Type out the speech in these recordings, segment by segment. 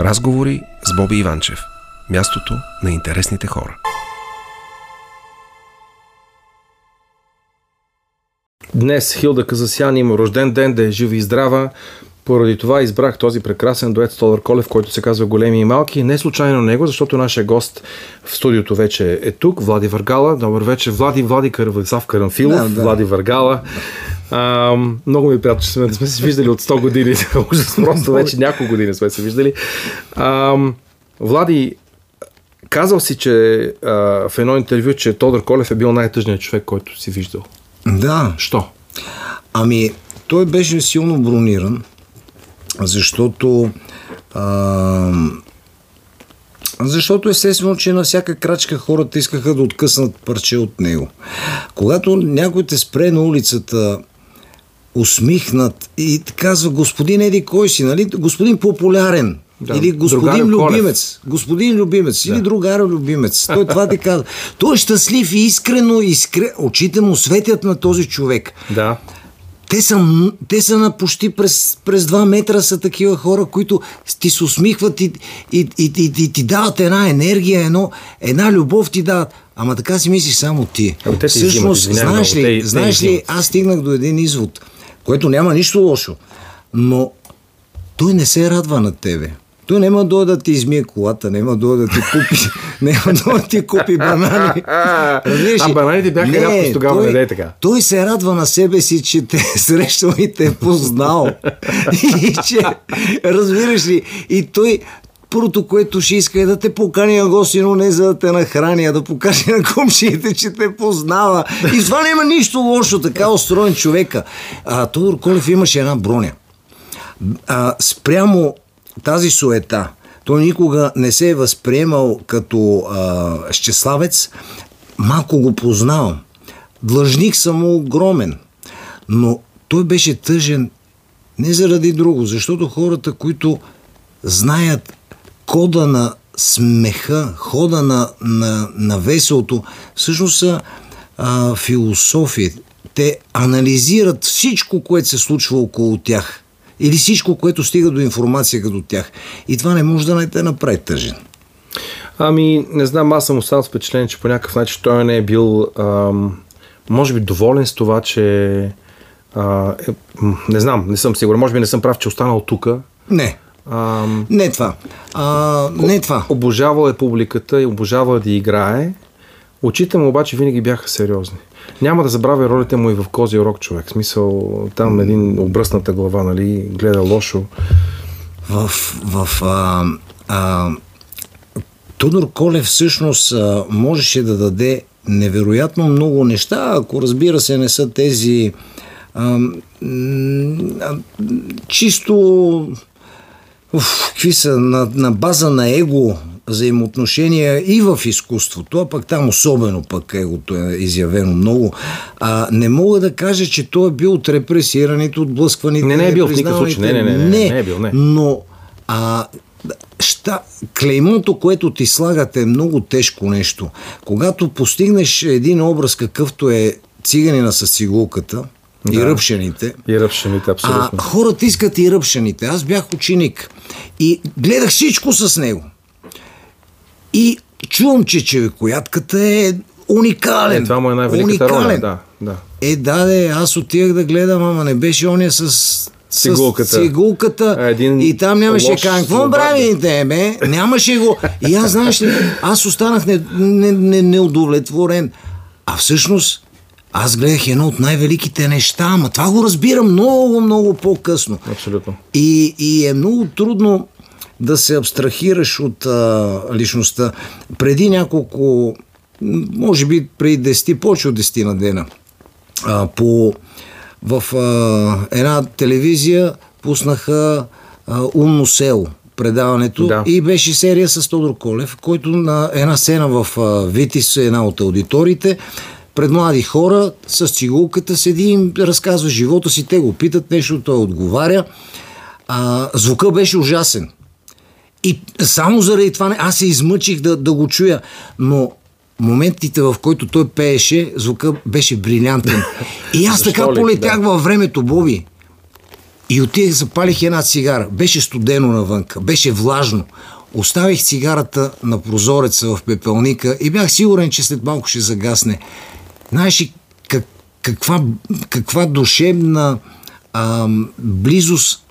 Разговори с Боби Иванчев. Мястото на интересните хора. Днес Хилда Казасян има рожден ден, да е жива и здрава. Поради това избрах този прекрасен дует Столър Колев, който се казва Големи и малки. Не случайно него, защото нашия гост в студиото вече е тук, Влади Варгала. Добър вечер, Влади, Влади Каравазав Карамфилов, да, да. Влади Варгала. А, много ми е приятно, че сме, сме се виждали от 100 години. Ужас, просто вече няколко години сме се виждали. А, Влади, казал си, че а, в едно интервю, че Тодор Колев е бил най-тъжният човек, който си виждал. Да. Що? Ами, той беше силно брониран, защото а, защото естествено, че на всяка крачка хората искаха да откъснат парче от него. Когато някой те спре на улицата усмихнат и казва господин Еди кой си, нали? Господин популярен. Да, или господин любимец. Господин любимец. Да. Или другаро любимец. Той това ти казва. Той е щастлив и искрено. Искре... Очите му светят на този човек. Да. Те са, те са на почти през, през два метра са такива хора, които ти се усмихват и, и, и, и, и ти дават една енергия, едно, една любов ти дават. Ама така си мислиш само ти. Ама те Всъщност, знаеш ли, те, знаеш ли, аз стигнах до един извод, което няма нищо лошо, но той не се радва на тебе. Той няма да да ти измие колата, няма да да ти купи, няма да ти купи банани. Разбираш а бананите бяха не, рядкост тогава, той, не е така. Той се радва на себе си, че те е срещал и те е познал. и че, разбираш ли, и той, Първото, което ще иска е да те покани на гости, но не за да те нахрани, а да покаже на комшиите, че те познава. И това няма нищо лошо, така устроен човека. А, Тодор Колев имаше една броня. А, спрямо тази суета, той никога не се е възприемал като а, щеславец, малко го познавам. Длъжник съм огромен, но той беше тъжен не заради друго, защото хората, които знаят кода на смеха, хода на, на, на веселото, всъщност са а, философи. Те анализират всичко, което се случва около тях. Или всичко, което стига до информация като тях. И това не може да не те направи тъжен. Ами, не знам, аз съм останал с впечатление, че по някакъв начин той не е бил, ам, може би, доволен с това, че. А, е, не знам, не съм сигурен. Може би не съм прав, че е останал тук. Не. Ам, не това. А, не това. Обожавал е публиката и обожава да играе. Очите му обаче винаги бяха сериозни. Няма да забравя ролите му и в Кози рок човек. Смисъл, там един обръсната глава, нали, гледа лошо. В, в а, а, Тодор Колев всъщност а, можеше да даде невероятно много неща, ако разбира се не са тези а, а, чисто уф, какви са на, на база на его взаимоотношения и в изкуството, а пък там особено пък егото е изявено много. А, не мога да кажа, че той е бил от репресираните, от блъскваните. Не, не е бил в никакъв случай. Не, не, не, не, не, не е бил, не. Но а, ща, клеймото, което ти слагат е много тежко нещо. Когато постигнеш един образ, какъвто е циганина с цигулката, да. И ръпшените. И ръпшените, абсолютно. А хората искат и ръпшените. Аз бях ученик. И гледах всичко с него. И чувам, че човекоятката е уникален. Е, това му е най-великата роля, да, да. Е, да, де, аз отивах да гледам, ама не беше оня с Цигулката. цигулката Един и там нямаше как. Какво правите, бе? Нямаше го. И аз, знаеш ли, аз останах не, не, не, неудовлетворен. А всъщност, аз гледах едно от най-великите неща, ама това го разбирам много, много по-късно. Абсолютно. И, и е много трудно да се абстрахираш от а, личността. Преди няколко, може би преди 10, повече от 10 на дена, а, по, в а, една телевизия пуснаха а, Умно село предаването да. и беше серия с Тодор Колев, който на една сцена в а, Витис, една от аудиториите, пред млади хора с цигулката седи и им разказва живота си, те го питат нещо, той отговаря. А, звука беше ужасен. И само заради това аз се измъчих да, да го чуя, но моментите, в които той пееше, звука беше брилянтен. И аз така полетях да. във времето, Боби. И отидах, запалих една цигара. Беше студено навънка, беше влажно. Оставих цигарата на прозореца в пепелника и бях сигурен, че след малко ще загасне. Знаеш ли как, каква, каква душевна а, близост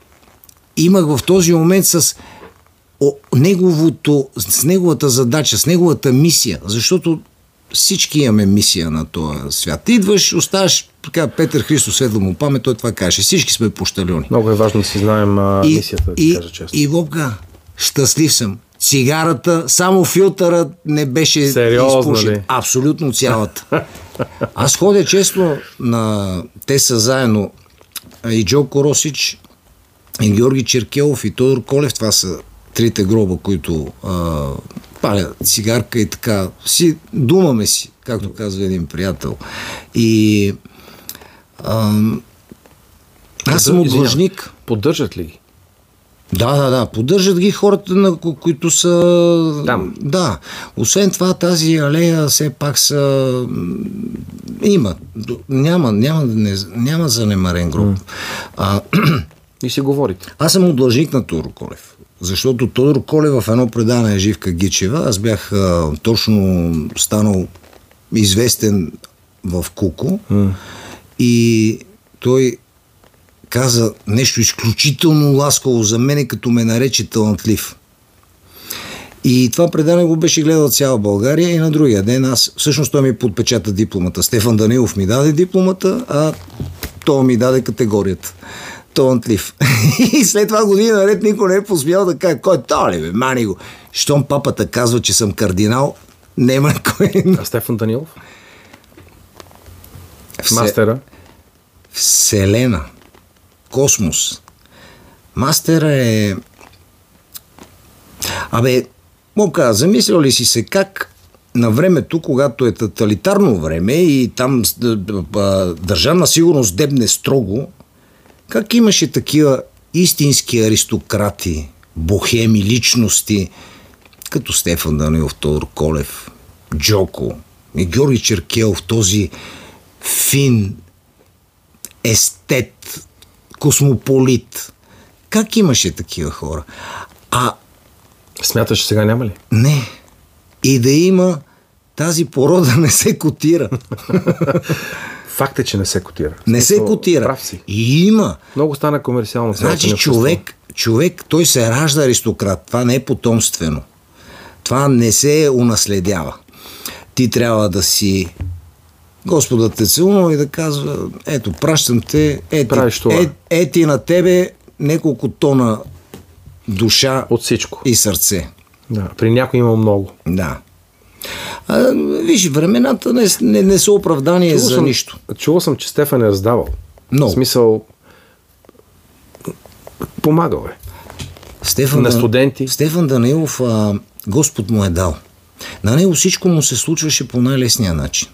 имах в този момент с о, неговото, с неговата задача, с неговата мисия, защото всички имаме мисия на този свят. Идваш, оставаш, така Петър Христо светла му памет, той това каже. Всички сме пощалюни. Много е важно да си знаем а, И, мисията, да и, кажа честно. и Бобка, щастлив съм. Цигарата, само филтъра не беше Сериозно изпушен. ли? Абсолютно цялата. Аз ходя често на... Те са заедно и Джоко Росич, и Георги Черкелов, и Тодор Колев. Това са трите гроба, които а, палят цигарка и така. Си, думаме си, както казва един приятел. И а, аз съм длъжник. Поддържат ли ги? Да, да, да. Поддържат ги хората, на ко- които са... Там. Да. Освен това, тази алея все пак са... Има. Няма, няма, не, няма занемарен гроб. А, И си говорите. аз съм длъжник на Тодор Колев. Защото Тодор Колев в едно предаване е Живка Гичева, аз бях а, точно станал известен в Куко и той каза нещо изключително ласкаво за мене, като ме нарече талантлив. И това предане го беше гледал цяла България и на другия ден аз, всъщност той ми подпечата дипломата. Стефан Данилов ми даде дипломата, а той ми даде категорията. Талантлив. И след това година наред никой не е посмял да каже, кой е то ли бе, мани го. Щом папата казва, че съм кардинал, няма кой. А Стефан Данилов? Все- Мастера? Вселена. Космос. Мастера е... Абе, Мопка, замислял ли си се как на времето, когато е тоталитарно време и там държавна сигурност дебне строго, как имаше такива истински аристократи, бохеми, личности, като Стефан Данилов, Тодор Колев, Джоко и Георги Черкелов, този фин, естет, космополит. Как имаше такива хора? А Смяташ, сега няма ли? не. И да има тази порода не се котира. Факт е, че не се котира. Не се котира. Прав си. И има. Много стана комерциално. Значи човек, човек, той се ражда аристократ. Това не е потомствено. Това не се унаследява. Ти трябва да си Господът те целунал и да казва, ето, пращам те, ети, Правиш това. е, ети на тебе няколко тона душа От всичко. и сърце. Да. При някой има много. Да. А, виж, времената не, не, не са оправдание Чувал за съм, нищо. Чувал съм, че Стефан е раздавал. Много. В смисъл, помагал е. Стефан, на студенти. Стефан Данилов, а, Господ му е дал. На него всичко му се случваше по най-лесния начин.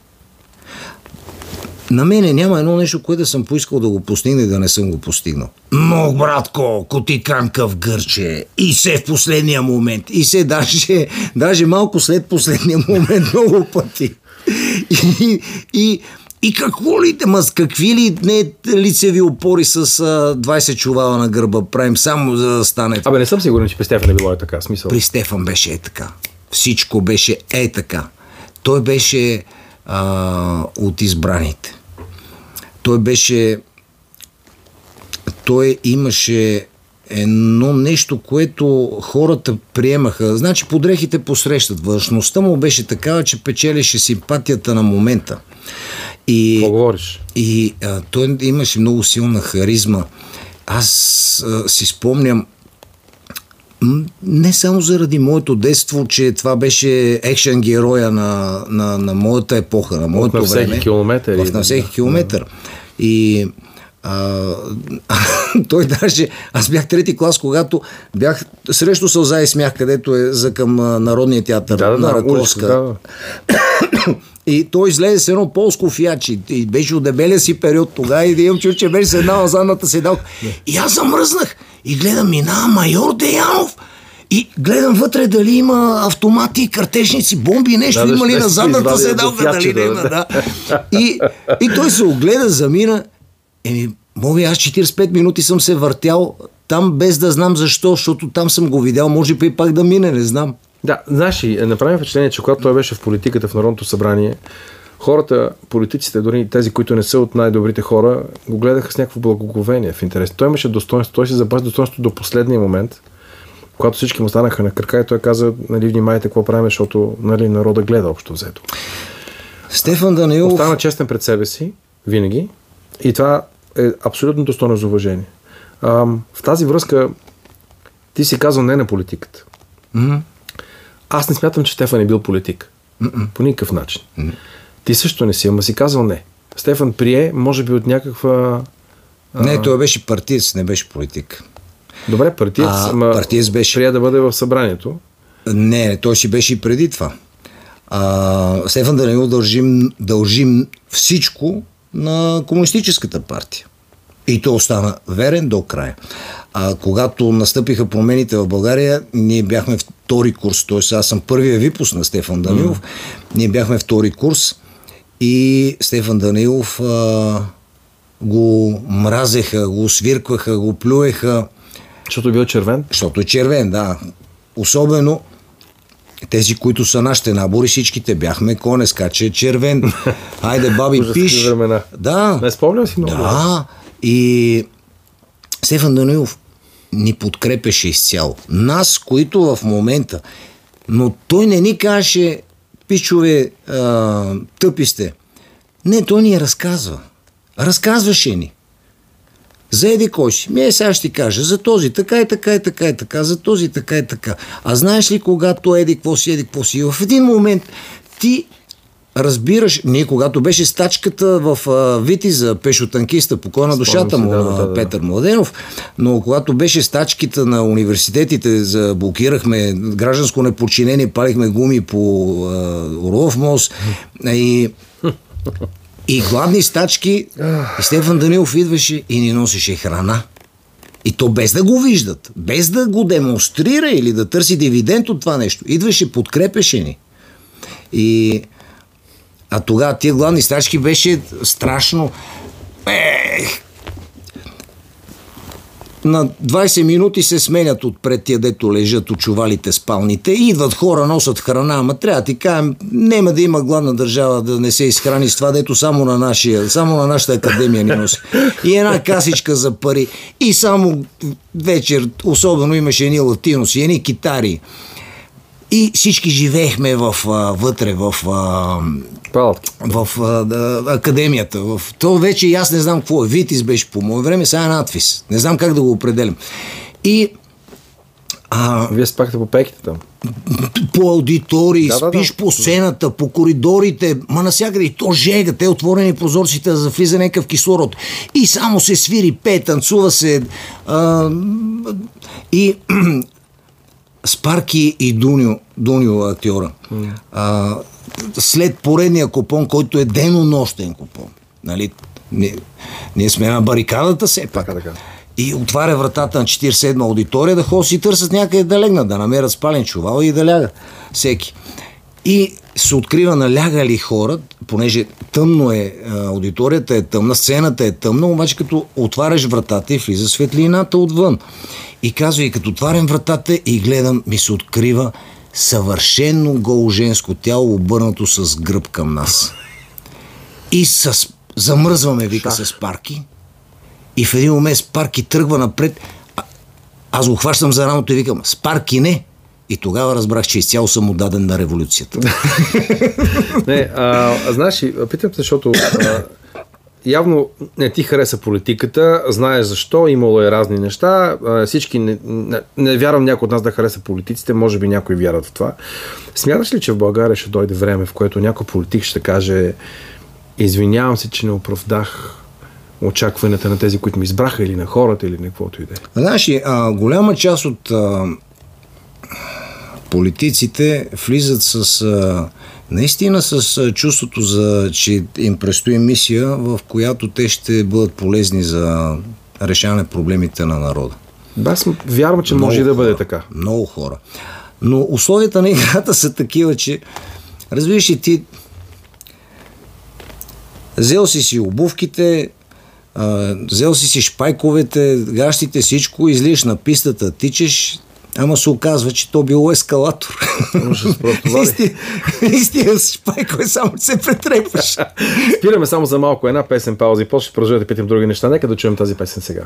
На мене няма едно нещо, което да съм поискал да го постигна и да не съм го постигнал. Но, братко, котиканка в гърче. И се в последния момент. И се даже, даже малко след последния момент много пъти. И, и, и какво ли, ма с какви ли не лицеви опори с а, 20 чувала на гърба правим, само за да стане Абе, не съм сигурен, че при Стефан е било е така. Смисъл. при Стефан беше е така. Всичко беше е така. Той беше а, от избраните. Той беше. Той имаше едно нещо, което хората приемаха. Значи подрехите посрещат. Външността му беше такава, че печелеше симпатията на момента. И, Какво говориш? и а, той имаше много силна харизма. Аз а, си спомням, не само заради моето детство, че това беше екшен героя на, на, на моята епоха, на моето на всеки време. километър В на всеки километър. И а, той даже, аз бях трети клас, когато бях срещу сълза и смях, където е за към Народния театър Да, да, на да, Раковска. улицата, да. И той излезе с едно полско фиачи. И беше от дебелия си период тогава и да имам чув, че беше седнал на задната седалка. И аз замръзнах и гледам, минава майор Деянов. И гледам вътре дали има автомати, картежници, бомби, нещо Да, има ли да, на задната седалка, дали не има. да. Да. И, и той се огледа, замина. Еми, Моби, аз 45 минути съм се въртял там без да знам защо, защото там съм го видял, може би пак да мине, не знам. Да, знаеш ли, направи впечатление, че когато той беше в политиката в Народното събрание, хората, политиците, дори тези, които не са от най-добрите хора, го гледаха с някакво благоговение в интерес. Той имаше достоинство, той си запази достоинство до последния момент, когато всички му станаха на крака и той каза, нали, внимайте какво правим, защото нали, народа гледа общо взето. Стефан Данилов... Остана честен пред себе си, винаги, и това е абсолютно достойно за уважение. А, в тази връзка ти си казал не на политиката. М? Аз не смятам, че Стефан е бил политик. По никакъв начин. Ти също не си, ама си казал не. Стефан прие, може би от някаква... Не, той беше партиец, не беше политик. Добре, партиец, А, ама партиец беше. прие да бъде в събранието. Не, той си беше и преди това. А, Стефан Данилов дължим, дължим всичко на Комунистическата партия. И той остана верен до края. А когато настъпиха промените в България, ние бяхме втори курс, т.е. аз съм първия випуск на Стефан Данилов, ние бяхме втори курс и Стефан Данилов а, го мразеха, го свиркваха, го плюеха, Защото е бил червен. защото е червен, да. Особено тези, които са нашите набори, всичките бяхме коне, скача е червен. Хайде, баби, пиш. времена. Да. Не спомням си много. Да. И Стефан Данилов ни подкрепеше изцяло. Нас, които в момента. Но той не ни каже, пичове, а, тъпи сте. Не, той ни разказва. Разказваше ни. За еди кой си? Ми е, сега ще ти кажа. За този така и така и така и така. За този така и така. А знаеш ли, когато еди какво си, еди какво си? И в един момент ти разбираш, ние когато беше стачката в а, Витиза, пешотанкиста, покойна душата му, да, на да, да. Петър Младенов, но когато беше стачката на университетите, за блокирахме гражданско неподчинение, палихме гуми по а, Орлов мост и и гладни стачки, и Стефан Данилов идваше и ни носеше храна. И то без да го виждат, без да го демонстрира или да търси дивиденд от това нещо. Идваше, подкрепеше ни. И а тогава тия гладни стачки беше страшно. Ех! На 20 минути се сменят отпред тия, дето лежат очувалите спалните. Идват хора, носят храна, ама трябва да ти кажем, няма да има гладна държава да не се изхрани с това, дето само на, нашия, само на нашата академия ни носи. И една касичка за пари. И само вечер, особено имаше едни латиноси, едни китари. И всички живеехме в, а, вътре, в, а, в а, да, академията. В... То вече и аз не знам какво е. Витис беше по мое време, сега е надфис. Не знам как да го определям. И а, Вие спахте по пейките там. по аудитории, Да, да, да. спиш по сцената, по коридорите, ма насякъде и то жега, те отворени прозорците за влизане някакъв кислород. И само се свири, пее, танцува се. А, и Спарки и Дунио, Дунио актьора. А, след поредния купон, който е денонощен купон. Нали? Ние, ние сме на барикадата все пак. Така, така. И отваря вратата на 47 аудитория да ходят си търсят някъде да легнат, да намерят спален чувал и да ляга. Всеки. И се открива наляга ли хора, понеже тъмно е, аудиторията е тъмна, сцената е тъмна, обаче като отваряш вратата и влиза светлината отвън. И казва, и като отварям вратата и гледам, ми се открива съвършено голо женско тяло, обърнато с гръб към нас. И с... замръзваме, вика, с парки. И в един момент Спарки тръгва напред. А, аз го хващам за рамото и викам, Спарки не. И тогава разбрах, че изцяло съм отдаден на революцията. Не, а, знаеш, питам се, защото а, явно не ти хареса политиката, знаеш защо, имало е разни неща, всички, не, не, не вярвам някой от нас да хареса политиците, може би някои вярват в това. Смяташ ли, че в България ще дойде време, в което някой политик ще каже извинявам се, че не оправдах очакванията на тези, които ми избраха или на хората, или на каквото и да е. Знаеш, ли, голяма част от а, политиците влизат с а, наистина с чувството, за, че им предстои мисия, в която те ще бъдат полезни за решаване проблемите на народа. Да, аз вярвам, че може и да бъде хора, така. Много хора. Но условията на играта са такива, че разбираш ли ти взел си си обувките, взел си си шпайковете, гащите, всичко, излиеш на пистата, тичеш, Ама се оказва, че то било ескалатор. Ужас, просто вали. Исти- Истина с шпайкове само се претрепваш. Спираме само за малко една песен пауза и после ще продължа да питам други неща. Нека да чуем тази песен сега.